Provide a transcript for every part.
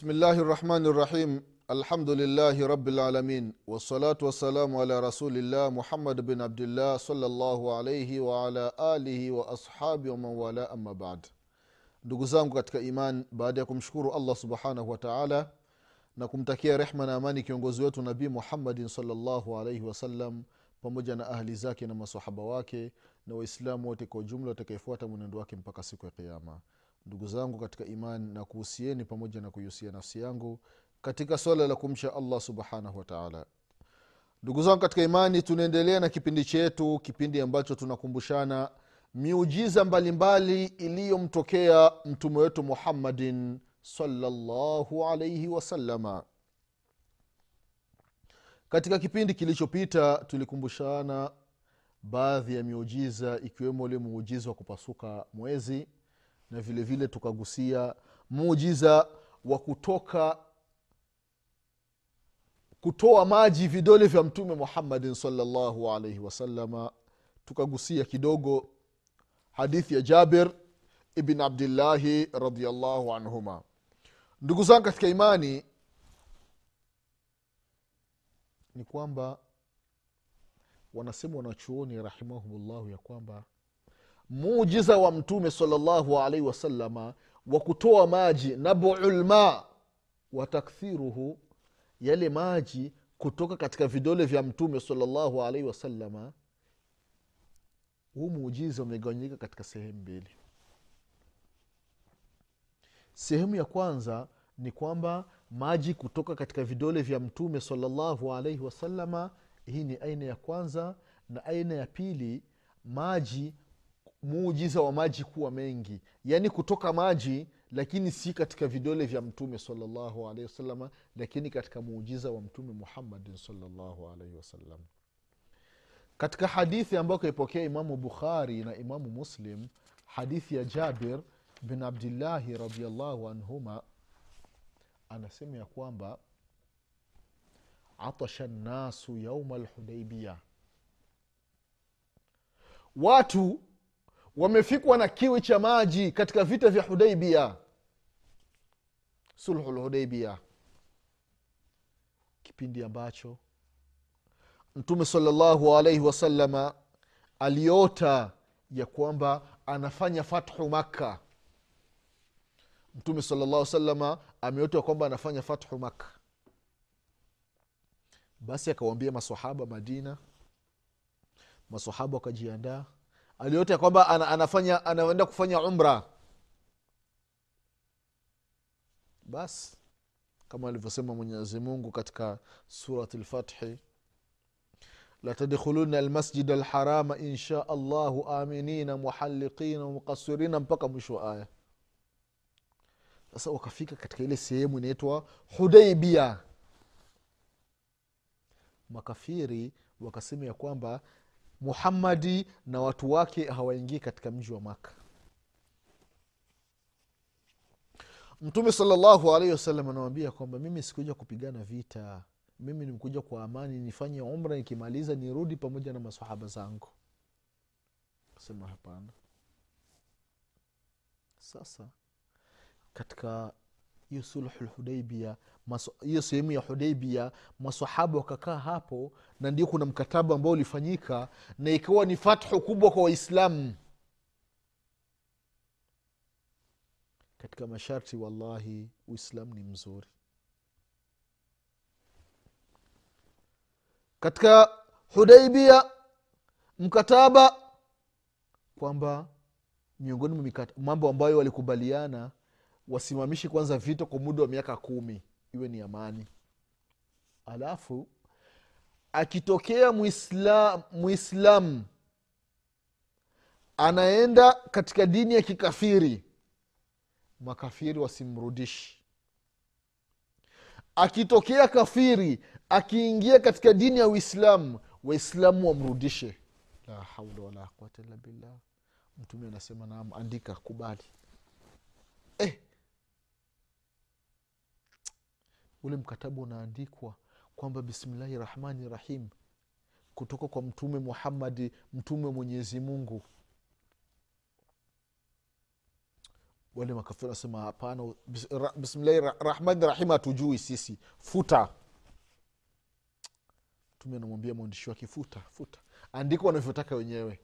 بسم الله الرحمن الرحيم الحمد لله رب العالمين والصلاة والسلام على رسول الله محمد بن عبد الله صلى الله عليه وعلى آله وأصحابه ومن والاه أما بعد ndugu zangu katika iman baada ya kumshukuru allah subhanahu wa taala na kumtakia rehma na amani kiongozi wetu nabii muhammadin salllahu alaihi wasallam pamoja na ahli zake na masahaba wake na waislamu wote kwa ujumla watakaefuata mwenendo wake mpaka siku ya kiama ndugu zangu katika iman na kuhusieni pamoja na kuihusia nafsi yangu katika swala la kumcha allah subhanahu wataala ndugu zangu katika imani tunaendelea na kipindi chetu kipindi ambacho tunakumbushana miujiza mbalimbali iliyomtokea mtume wetu muhammadin salallahu alaihi wasalama katika kipindi kilichopita tulikumbushana baadhi ya miujiza ikiwemo ule muujiza wa kupasuka mwezi na vile vile tukagusia mujiza wa kutoka kutoa maji vidole vya mtume muhammadin salllahu alaihi wasalama tukagusia kidogo hadithi ya jabir ibn abdillahi radiallahu anhuma. Ndugu zangu katika imani ni kwamba wanasema wanachuoni rahimahumullahu ya kwamba muujiza wa mtume salllahu alaihi wasalama wa kutoa maji nabulma wa takthiruhu yale maji kutoka katika vidole vya mtume salllahu alaihi wasalama huu muujiza umegawanyika katika sehemu mbili. Sehemu ya kwanza ni kwamba maji kutoka katika vidole vya mtume salllahu alaihi wasalama hii ni aina ya kwanza na aina ya pili maji muujiza wa maji kuwa mengi. Yaani kutoka maji lakini si katika vidole vya mtume salllahu alaihi wasalama lakini katika muujiza wa mtume muhammadin salllahu alaihi wasallam. Katika hadithi ambayo kaipokea imamu bukhari na imamu muslim hadithi ya jabir bin abdillahi radiallahu anhuma anasema ya kwamba atasha nnasu yauma lhudaibia watu wamefikwa na kiwi cha maji katika vita vya hudaibia sulhu lhudaibia kipindi ambacho mtume salllahu alaihi wasalama aliota ya kwamba anafanya fathu makka. Mtume salllah salama ameota kwamba anafanya fathu makka. Basi akawambia masahaba madina masahaba wakajiandaa aliota kwamba ana, anafanya anaenda kufanya umra. Basi kama alivyosema mwenyezi mungu katika surat lfathi latadkhuluna almasjid alharama insha allahu aminina muhaliqina mukasirina mpaka mwisho wa aya. Sasa wakafika katika ile sehemu inaitwa hudaibia makafiri wakasema ya kwamba muhammadi na watu wake hawaingii katika mji wa maka. Mtume salllahu alaihi wasallam anawambia kwamba mimi sikuja kupigana vita. Mimi nimekuja kwa amani nifanye umra nikimaliza nirudi pamoja na masahaba zangu. Sema hapana. Sasa katika hiyo hiyo sehemu ya hudaibia masahaba wakakaa hapo na ndio kuna mkataba ambao ulifanyika na ikawa ni fathu kubwa kwa waislamu katika masharti wallahi uislamu ni mzuri. Katika hudaibia mkataba kwamba miongoni mwa mambo ambayo walikubaliana wasimamishi kwanza vita kwa muda wa miaka kumi iwe ni amani. Alafu akitokea muislam, muislamu anaenda katika dini ya kikafiri makafiri wasimrudishi. Akitokea kafiri akiingia katika dini ya uislamu waislamu wamrudishe. La haula wala quwata illa billah. Mtume anasema naam andika kubali. Eh. Ule mkataba unaandikwa kwamba bismillahi rahmani rahim kutoka kwa mtume muhammadi mtume mwenyezi mungu. Wale makafiri wanasema hapana bismillahi rahmani rahim hatujui sisi. Futa. Mtume anamwambia mwandishi wake futa futa. Andika wanavyotaka wenyewe.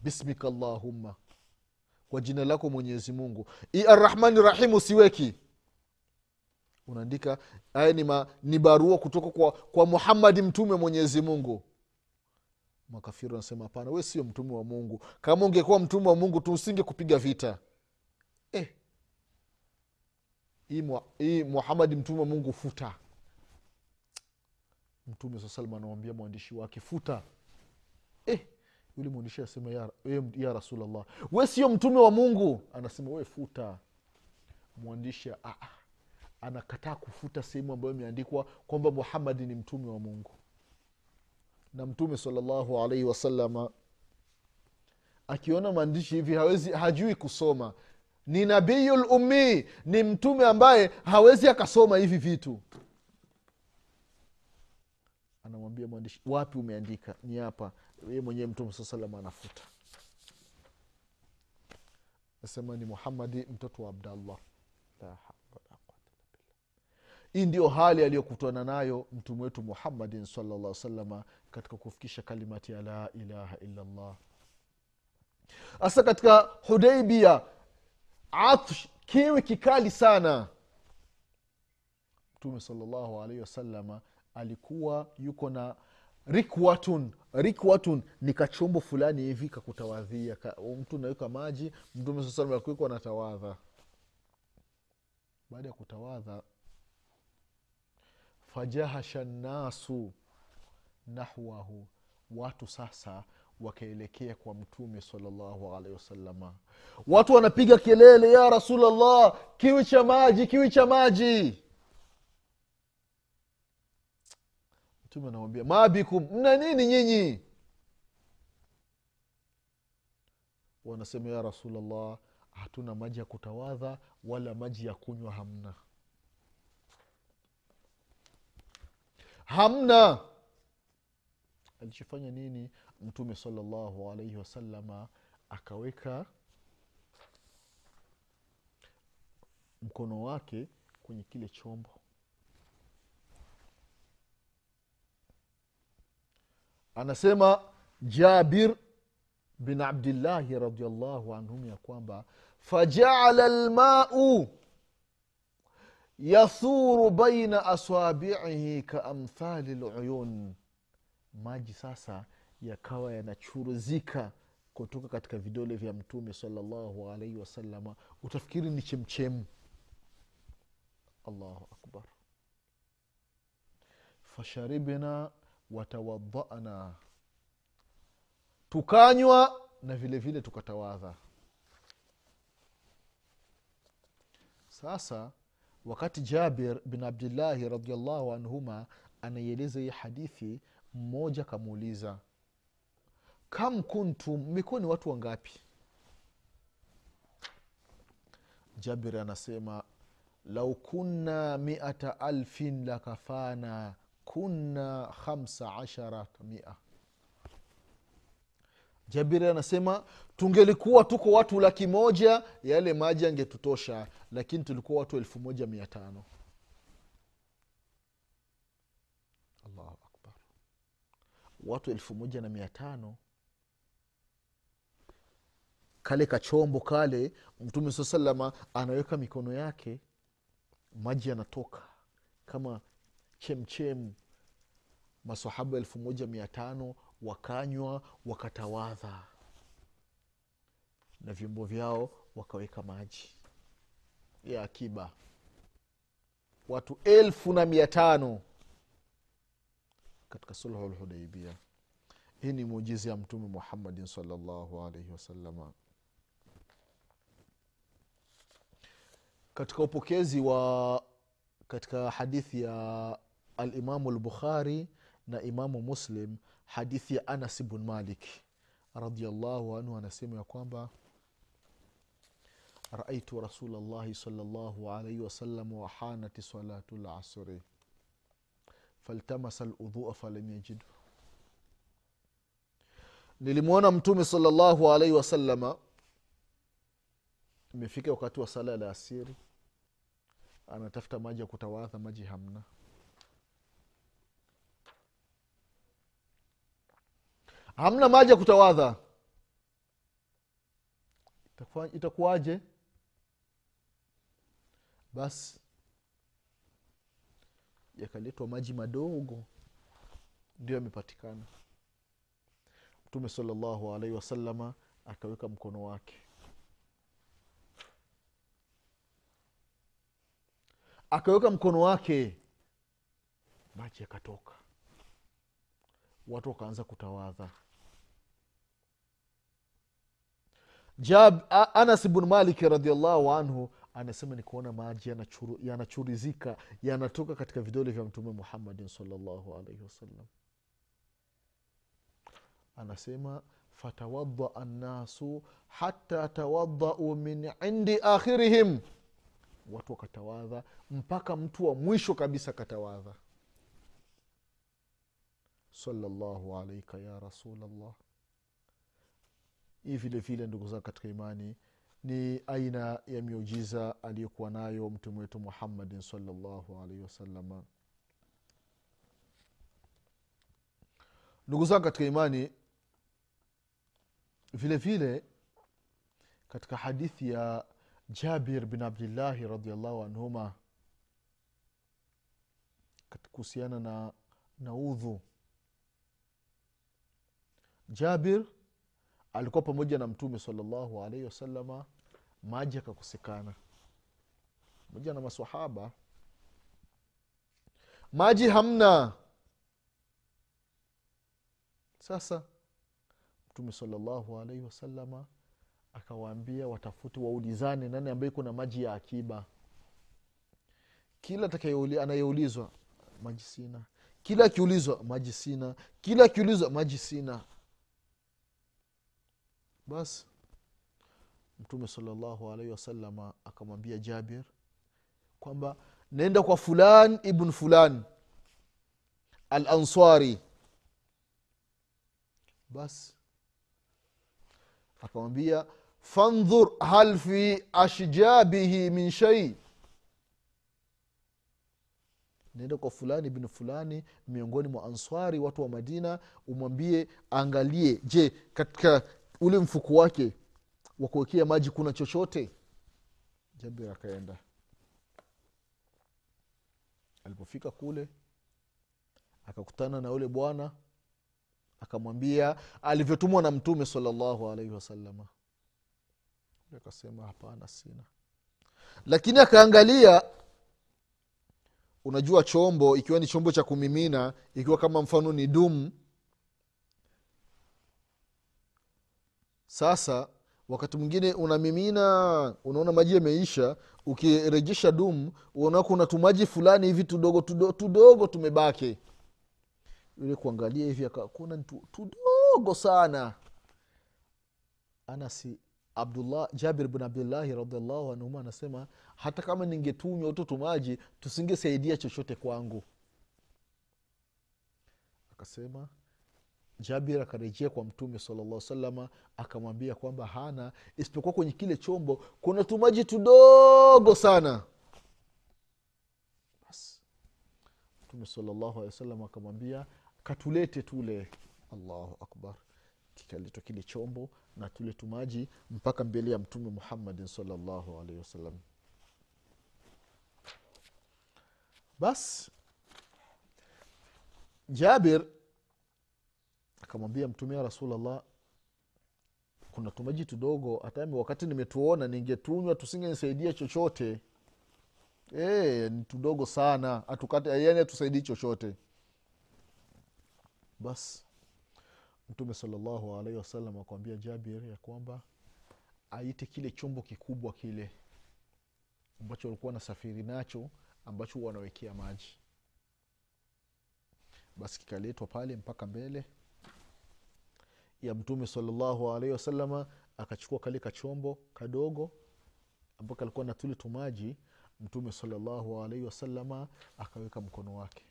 Bismika llahumma kwa jina lako mwenyezi mungu. Arrahmani rahim usiweki unaandika haya ni, ni barua kutoka kwa, kwa muhammadi mtume mwenyezi mungu. Makafiri wanasema hapana we sio mtume wa mungu. Kama ungekuwa mtume wa mungu tuusinge kupiga vita. Eh. hii, mu, hii muhamadi mtume wa mungu futa. Mtume saa salam anamwambia mwandishi wake futa. Eh. yule mwandishi anasema ya, ya rasulllah we sio mtume wa mungu. Anasema we futa. Mwandishi "Ah, ah." Anakataa kufuta sehemu ambayo imeandikwa kwamba muhamadi ni mtume wa mungu. Na mtume salllahu alaihi wasalama akiona maandishi hivi hawezi hajui kusoma. Ni nabiyul ummi ni mtume ambaye hawezi akasoma hivi vitu. Anamwambia mwandishi wapi umeandika? Ni hapa. Ye mwenyewe mtume saa anafuta. Nasema ni muhamadi mtoto wa abdallah. La haula wala quwata illa billah. Hii ndio hali aliyokutana nayo mtume wetu muhammadin salllah salama katika kufikisha kalimati ya la ilaha illallah. Hasa katika hudaibia atsh kiwi kikali sana. Mtume salllahu alaihi wasalama alikuwa yuko na rikwatun rikwatun ni kachombo fulani hivi kakutawadhia ka, mtu naweka maji mtume saa salam alikuwa anatawadha. Baada ya kutawadha fajahasha nnasu nahwahu. Watu sasa wakaelekea kwa mtume salllahu alaihi wasalama watu wanapiga kelele ya rasulllah kiwi cha maji kiwi cha maji. Mtume anamwambia mabikum mna nini nyinyi? Wanasema ya rasulllah hatuna maji ya kutawadha wala maji ya kunywa hamna hamna. Alichofanya nini? Mtume salallahu alaihi wasalama akaweka mkono wake kwenye kile chombo. Anasema jabir bin abdillahi radiallahu anhum ya kwamba fajaala lmau yathuru baina aswabiihi kaamthali luyun maji sasa yakawa yanachuruzika kutoka katika vidole vya mtume salallahu alaihi wasalama utafikiri ni chemchemu allahu akbar. Fasharibna watawadana tukanywa na vile vile tukatawadha. Sasa wakati jabir bin abdillahi radiallahu anhuma anaieleza hii hadithi mmoja akamuuliza kam kuntum mmekuwa ni watu wangapi? Jabir anasema lau kunna miata alfin lakafana kunna khamsa ashara mia jabiri anasema tungelikuwa tuko watu laki moja yale maji angetutosha lakini tulikuwa watu elfu moja mia tano. Allahu akbar. Watu elfu moja na mia tano. Kale kachombo kale mtume saa salama anaweka mikono yake maji yanatoka kama chemchem. Masahaba elfu moja mia tano wakanywa wakatawadha. Na vyombo vyao wakaweka maji. Ya akiba. Watu elfu na mia tano. Katika sulhu lhudaibia hii ni muujizi ya mtume muhammadin salllahu alaihi wasalama katika upokezi wa katika hadithi ya alimamu lbukhari na imamu muslim hadithi ya anas bn malik radiallahu anhu anasema ya kwamba raaitu rasulllahi salllahu alaihi wasallam wahanati salatu lasri faltamasa ludhua falam yajidu nilimwona mtume salllahu alaihi wasalama imefika wakati wa sala la asiri anatafuta maji ya kutawadha maji hamna hamna maji ya kutawadha. Itakuwaje? Basi yakaletwa maji madogo. Ndio yamepatikana. Mtume salllahu alaihi wasalama akaweka mkono wake. Akaweka mkono wake. Maji yakatoka. Watu wakaanza kutawadha Jab, anas bnu maliki radiallahu anhu anasema ni kuona maji yanachurizika yanachurizika yanatoka katika vidole vya mtume muhammadin salllahu alaihi wasallam. Anasema fatawadaa nnasu hata tawadau min indi akhirihim. Watu wakatawadha mpaka mtu wa mwisho kabisa katawadha salllahu alaika ya rasulllah hii vile vile ndugu zangu katika imani ni aina ya miujiza aliyokuwa nayo mtume wetu muhammadin salllahu alaihi wasalama ndugu zangu katika imani vile vile katika hadithi ya jabir bin abdillahi radiallahu anhuma kuhusiana na na udhu jabir alikuwa pamoja na mtume salllahu alaihi wasalama maji akakosekana pamoja na masahaba maji hamna. Sasa mtume salllahu alaihi wasalama akawaambia watafute waulizane nani ambaye kuna maji ya akiba. Kila anayeulizwa maji sina. Kila akiulizwa maji sina. Kila akiulizwa maji sina basi mtume salllahu alaihi wasalama akamwambia jabir kwamba nenda kwa fulan ibn fulan al answari basi akamwambia fandhur hal fi ashjabihi min shai nenda kwa fulani bin fulani miongoni mwa answari watu wa madina umwambie angalie je katika ule mfuko wake wa kuwekea maji kuna chochote? Jabir akaenda. Alipofika kule akakutana na yule bwana akamwambia alivyotumwa na mtume salllahu alaihi wasalama akasema hapana sina. Lakini akaangalia unajua chombo ikiwa ni chombo cha kumimina ikiwa kama mfano ni dumu sasa wakati mwingine unamimina unaona maji yameisha ukirejesha dumu unaona kuna tumaji fulani hivi tudogo tudogo, tudogo tumebaki. Yule kuangalia hivi aka- kuna ni tu- tudogo sana. Anasi abdullah jabir bin abdullahi radiallahu anhuma anasema hata kama ningetunywa uto tumaji tusingesaidia chochote kwangu. Akasema jabir akarejea kwa mtume salllah salama akamwambia kwamba hana isipokuwa kwenye kile chombo kuna tumaji tudogo sana. Basi mtume salllahu akamwambia katulete tule. Allahu akbar. Kikaletwa kile chombo na tule tumaji mpaka mbele ya mtume muhammadin salllahu alaihi wasallam. Bas. Jabir akamwambia mtumia rasulllah kuna tumaji tudogo hata wakati nimetuona ningetunywa tusingenisaidia chochote. E, ni tudogo sana hatukate yani hatusaidii chochote. Basi mtume salllahu alaihi wasallam akamwambia jabir ya kwamba aite kile chombo kikubwa kile ambacho alikuwa nasafiri nacho ambacho wanawekea maji. Basi kikaletwa pale mpaka mbele ya mtume salllahu alaihi wasalama akachukua kale kachombo kadogo ambako alikuwa na tule tumaji mtume salllahu alaihi wasalama akaweka mkono wake.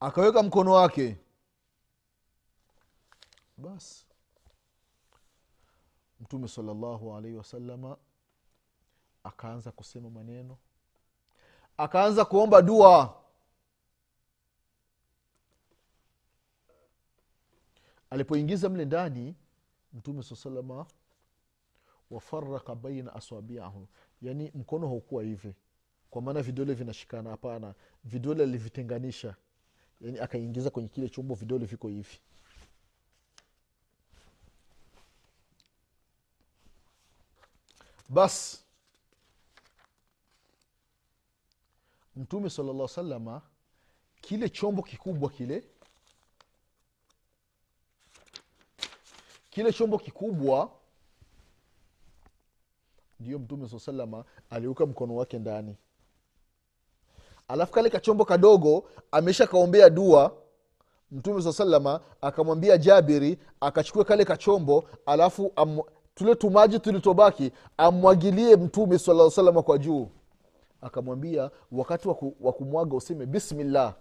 Akaweka mkono wake. Basi mtume salllahu alaihi wasalama akaanza kusema maneno. Akaanza kuomba dua alipoingiza mle ndani mtume saa salama wafaraka baina aswabiahu. Yaani mkono haukuwa hivi. Kwa maana vidole vinashikana hapana. Vidole alivitenganisha. Yaani akaingiza kwenye kile chombo vidole viko hivi. Basi mtume salllah salama kile chombo kikubwa kile kile chombo kikubwa ndio mtume saa salama aliweka mkono wake ndani. Alafu kale kachombo kadogo amesha kaombea dua mtume saa salama akamwambia jabiri akachukua kale kachombo alafu am, tule tumaji tulitobaki amwagilie mtume saa salama kwa juu. Akamwambia wakati wa kumwaga useme bismillah.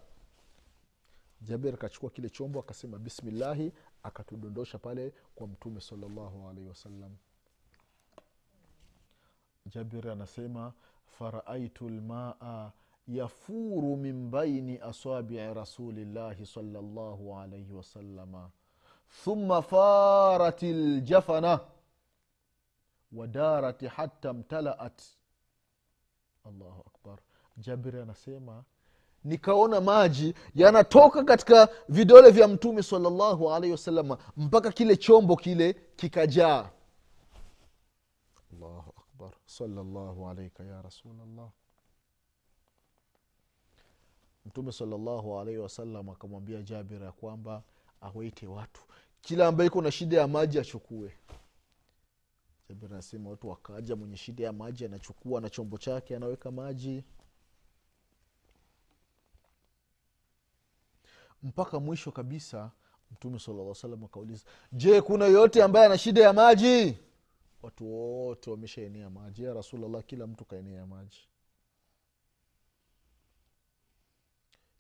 Jabir akachukua kile chombo akasema bismillahi akatudondosha pale kwa mtume salllahu alaihi wasallam. Jabir anasema faraaitu lmaa yafuru min baini asabii rasulillahi salllahu alaihi wasalama thumma farat ljafana wadarat hatta mtalaat. Allahu akbar. Jabiri anasema nikaona maji yanatoka katika vidole vya mtume salallahu alaihi wasalama mpaka kile chombo kile kikajaa. Allahu akbar. Salallahu alaika ya rasulllah mtume salallahu alaihi wasallam akamwambia jabir ya kwamba awaite watu. Kila ambaye iko na shida ya maji achukue. Jabir anasema watu wakaja mwenye shida ya maji anachukua na chombo chake anaweka maji mpaka mwisho kabisa mtume salaa salam akauliza je kuna yoyote ambaye ana shida ya maji? Watu wote wameshaenea maji. Ya rasulllah kila mtu kaenea maji.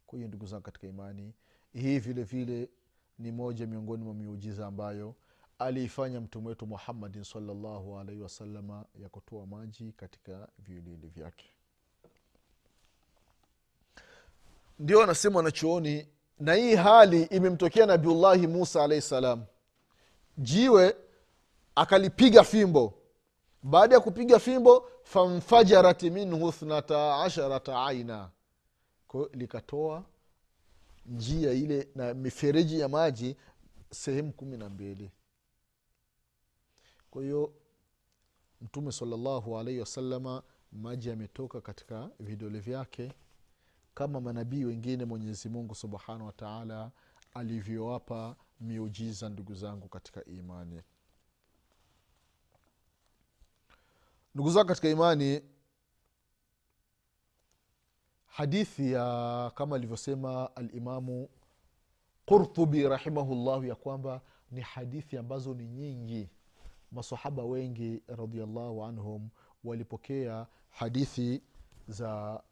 Kwa hiyo ndugu zangu katika imani hii vile vile ni moja miongoni mwa miujiza ambayo aliifanya mtume wetu muhammadin salllahu alaihi wasalama ya kutoa maji katika viwiliwili vyake. Ndio anasema wanachuoni na hii hali imemtokea nabiullahi musa alaihi salam. Jiwe akalipiga fimbo. Baada ya kupiga fimbo famfajarat minhu thnata asharata aina kwayo likatoa njia ile na mifereji ya maji sehemu kumi na mbili. Kwa hiyo mtume salallahu alaihi wasalama maji yametoka katika vidole vyake kama manabii wengine mwenyezi mungu subhanahu wataala alivyowapa miujiza ndugu zangu katika imani. Ndugu zangu katika imani hadithi ya kama alivyosema alimamu qurtubi rahimahullahu ya kwamba ni hadithi ambazo ni nyingi. Masahaba wengi radiallahu anhum walipokea hadithi za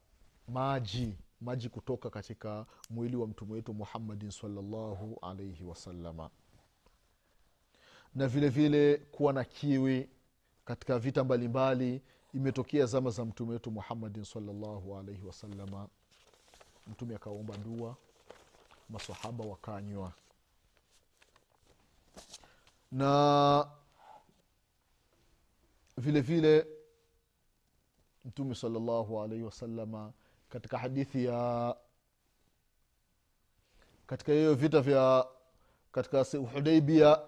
maji maji kutoka katika mwili wa mtume wetu muhammadin salllahu alaihi wasalama na vile vile kuwa na kiwi katika vita mbalimbali imetokea zama za mtume wetu muhammadin salllahu alaihi wasalama mtume akaomba dua masahaba wakanywa. Na vile vile mtume salllahu alaihi wasalama katika hadithi ya katika hiyo vita vya katika hudaibia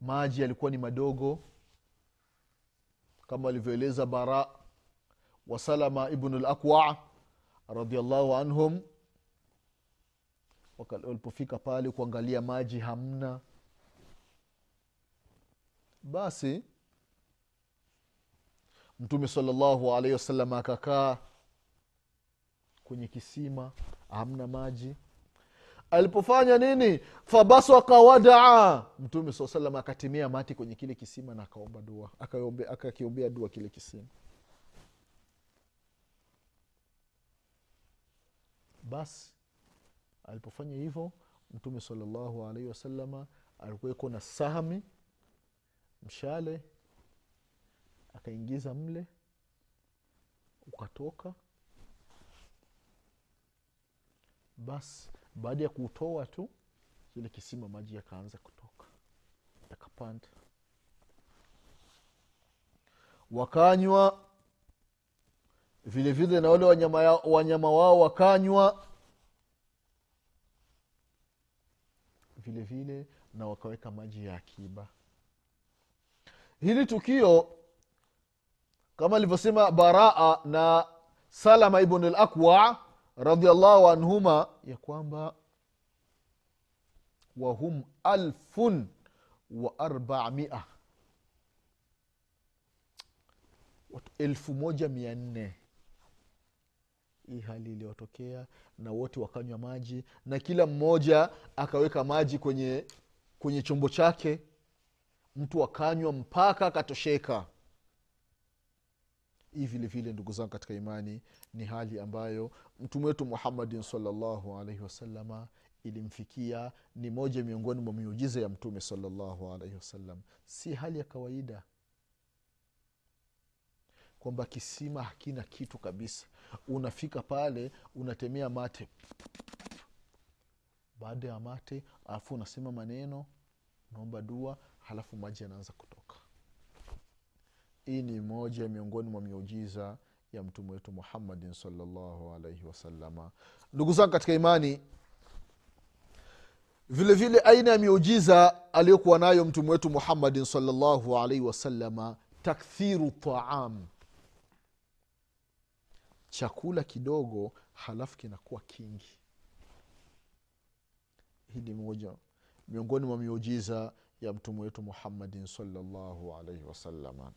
maji yalikuwa ni madogo kama alivyoeleza bara wa salama ibnu lakwa radiallahu anhum walipofika pale kuangalia maji hamna. Basi mtume salllahu alaihi wasallam akakaa kwenye kisima hamna maji. Alipofanya nini? Fabasaka wadaa. Mtume saa salam akatimia mati kwenye kile kisima na akaomba dua akakiombea dua kile kisima. Basi alipofanya hivyo mtume salallahu alaihi wasalama alikuweko na sahami mshale akaingiza mle ukatoka. Basi baada ya kuutoa tu kile kisima maji yakaanza kutoka yakapanda. Wakanywa. Vile vile na wale wanyama, ya- wanyama wao wakanywa. Vile vile na wakaweka maji ya akiba. Hili tukio kama alivyosema baraa na salama ibn lakwa radiallahu anhuma ya kwamba wahum alfun wa arbamia. Watu elfu moja mia nne. Hii hali iliyotokea na wote wakanywa maji na kila mmoja akaweka maji kwenye kwenye chombo chake. Mtu akanywa mpaka akatosheka hii vile vile ndugu zangu katika imani ni hali ambayo mtume wetu muhammadin salllahu alaihi wasalama ilimfikia ni moja miongoni mwa miujiza ya mtume salllahu alaihi wasallam. Si hali ya kawaida kwamba kisima hakina kitu kabisa. Unafika pale unatemea mate. Baada ya mate alafu unasema maneno unaomba dua halafu maji yanaanza kutoka hii ni moja miongoni mwa miujiza ya mtume wetu muhammadin salllahu alaihi wasalama ndugu zangu katika imani vile vile aina ya miujiza aliyokuwa nayo mtume wetu muhammadin salllahu alaihi wasalama takthiru taam. Chakula kidogo halafu kinakuwa kingi. Hii ni moja miongoni mwa miujiza ya mtume wetu muhammadin salllahu alaihi wasalama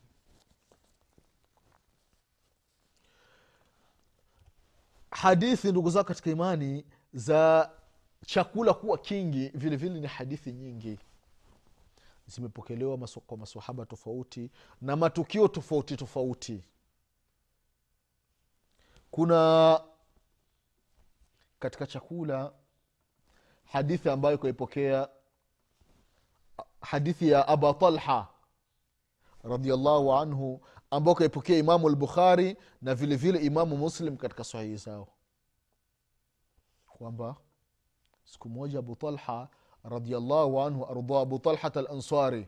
hadithi ndugu zao katika imani za chakula kuwa kingi vile vile ni hadithi nyingi. Zimepokelewa maso, kwa masahaba tofauti na matukio tofauti tofauti. Kuna katika chakula hadithi ambayo kaipokea hadithi ya aba talha radiallahu anhu ambao kaipokea imamu lbukhari na vile vile imamu muslim katika sahihi zao. Kwamba siku moja abu talha radiallahu anhu arda abu talhat alansari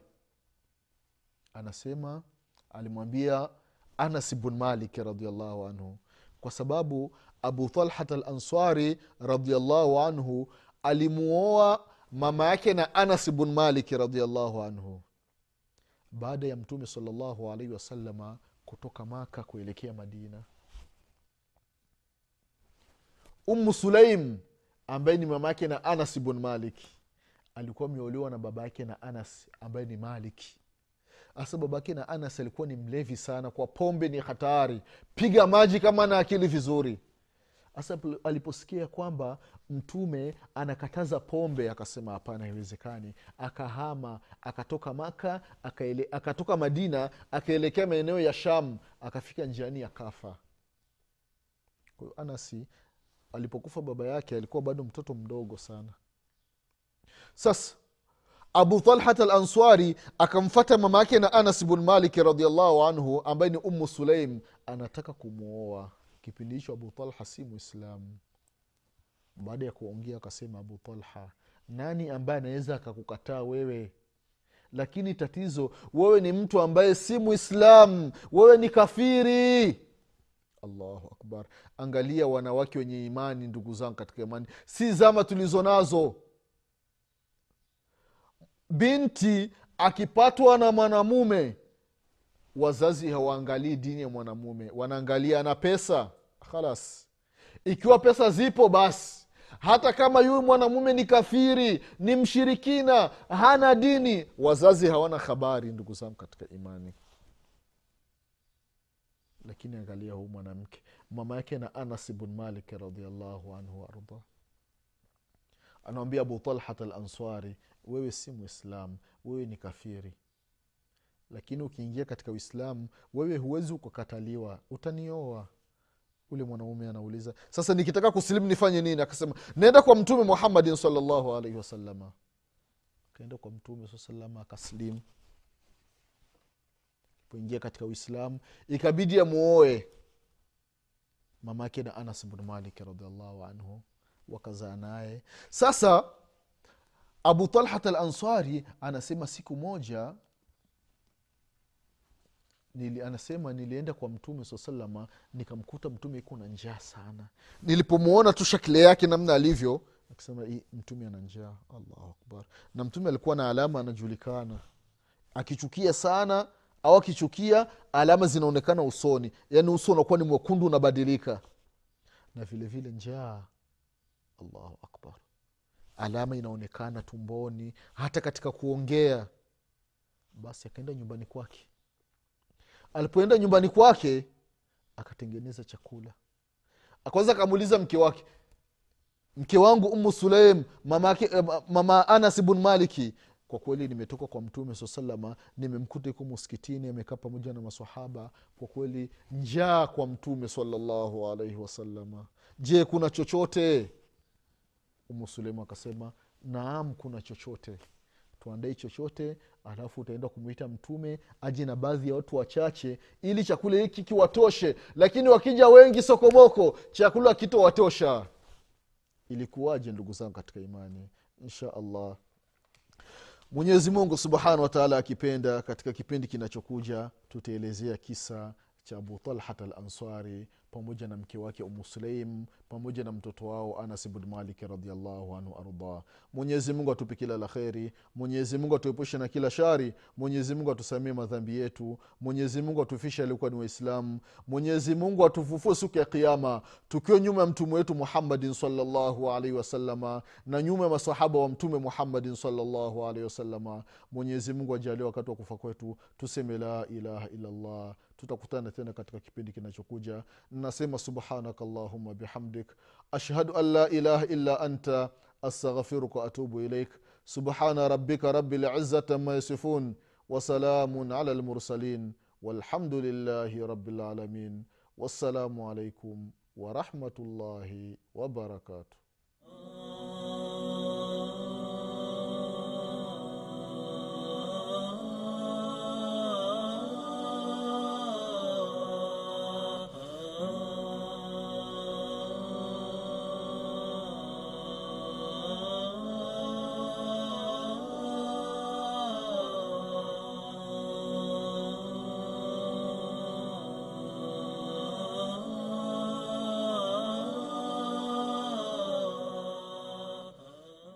anasema alimwambia anas bn malik radiallahu anhu kwa sababu abu talhat alansari radiallahu anhu alimuoa mama yake na anas bn malik radiallahu anhu baada ya mtume salllahu alaihi wasalama kutoka maka kuelekea madina. Umu sulaim ambaye ni mama yake na anas bn malik alikuwa ameolewa na baba yake na anas ambaye ni maliki hasa baba yake na anas alikuwa ni mlevi sana kwa pombe ni hatari. Piga maji kama na akili vizuri hasa aliposikia kwamba mtume anakataza pombe akasema hapana haiwezekani. Akahama akatoka maka akaele, akatoka madina akaelekea maeneo ya sham akafika njiani akafa. Kwahiyo anasi alipokufa baba yake alikuwa bado mtoto mdogo sana. Sasa abu talhat al akamfata mama yake na anas bnu maliki radiallahu anhu ambaye ni ummu suleim anataka kumwoa kipindi hicho abu talha si mwislamu baada ya kuongea akasema abu talha nani ambaye anaweza akakukataa wewe? Lakini tatizo wewe ni mtu ambaye si mwislamu wewe ni kafiri. Allahu akbar. Angalia wanawake wenye imani ndugu zangu katika imani. Si zama tulizo nazo. Binti akipatwa na mwanamume wazazi hawaangalii dini ya mwanamume wanaangalia ana pesa. Khalas. Ikiwa pesa zipo basi. Hata kama yuyu mwanamume ni kafiri ni mshirikina hana dini wazazi hawana habari ndugu zangu katika imani. Lakini angalia huu mwanamke. Mama yake na anas bn malik radiallahu anhu waardah anawambia abu talhat al wewe si muislam wewe ni kafiri lakini ukiingia katika uislamu wewe huwezi ukakataliwa. Utanioa. Ule mwanaume anauliza sasa nikitaka kusilimu nifanye nini? Akasema naenda kwa mtume muhammadin salllahu alaihi wasalama akaenda kwa mtume saa salama akaslimu. Poingia katika uislamu ikabidi amuoe. Mama yake na anas bnu radiallahu anhu wakazaa naye. Sasa abu talhat al ansari anasema siku moja nili, anasema nilienda kwa mtume saa nikamkuta mtume iko na njaa sana. Nilipomwona tu shakile yake namna alivyo akisema mtume ana njaa. Allahu akbar. Na mtume alikuwa na alama anajulikana. Akichukia sana au akichukia alama zinaonekana usoni. Yaani uso unakuwa ni mwekundu unabadilika. Na vile vile njaa. Allahu akbar. Alama inaonekana tumboni hata katika kuongea. Basi akaenda nyumbani kwake alipoenda nyumbani kwake akatengeneza chakula. Akaweza akamuuliza mke wake mke wangu umu suleim mama, mama anas bn maliki kwa kweli nimetoka kwa mtume saa salama nimemkuta iko muskitini amekaa pamoja na masahaba kwa kweli njaa kwa mtume salallahu alaihi wasalama je kuna chochote? Umu suleimu akasema naam kuna chochote tuandai chochote alafu utaenda kumwita mtume aje na baadhi ya watu wachache ili chakula hiki kiwatoshe. Lakini wakija wengi sokomoko chakula kitowatosha. Ilikuwaje ndugu zangu katika imani? Insha allah. Mwenyezi mungu subhanahu wataala akipenda katika kipindi kinachokuja tutaelezea kisa cha abu talhat pamoja na mke wake umu pamoja na mtoto wao anas bn maliki radiallahu anhu arda. Mwenyezi atupe kila la kheri mwenyezi mungu atuepushe na kila shari mwenyezi mungu atusamie madhambi yetu mwenyezi mungu atufishe aliokuwa ni waislamu mwenyezi atufufue siku ya kiama tukiwa nyuma ya mtume wetu muhammadin salllahu alaihi wasalama na nyuma ya masahaba wa mtume muhammadin salllahu alaihi wasalama mwenyezi ajalie wakati wa kufa kwetu tuseme la ilaha illallah tutakutana tena katika kipindi kinachokuja. Nasema subhanaka allahuma bihamdik. Ashhadu an la ilaha illa anta astaghfiruka waatubu ilaik. Subhana rabbika rabi lizati ama yasifun wasalamun ala lmursalin walhamdu lillahi rabilalamin wassalamu alaikum warahmatullahi wabarakatuh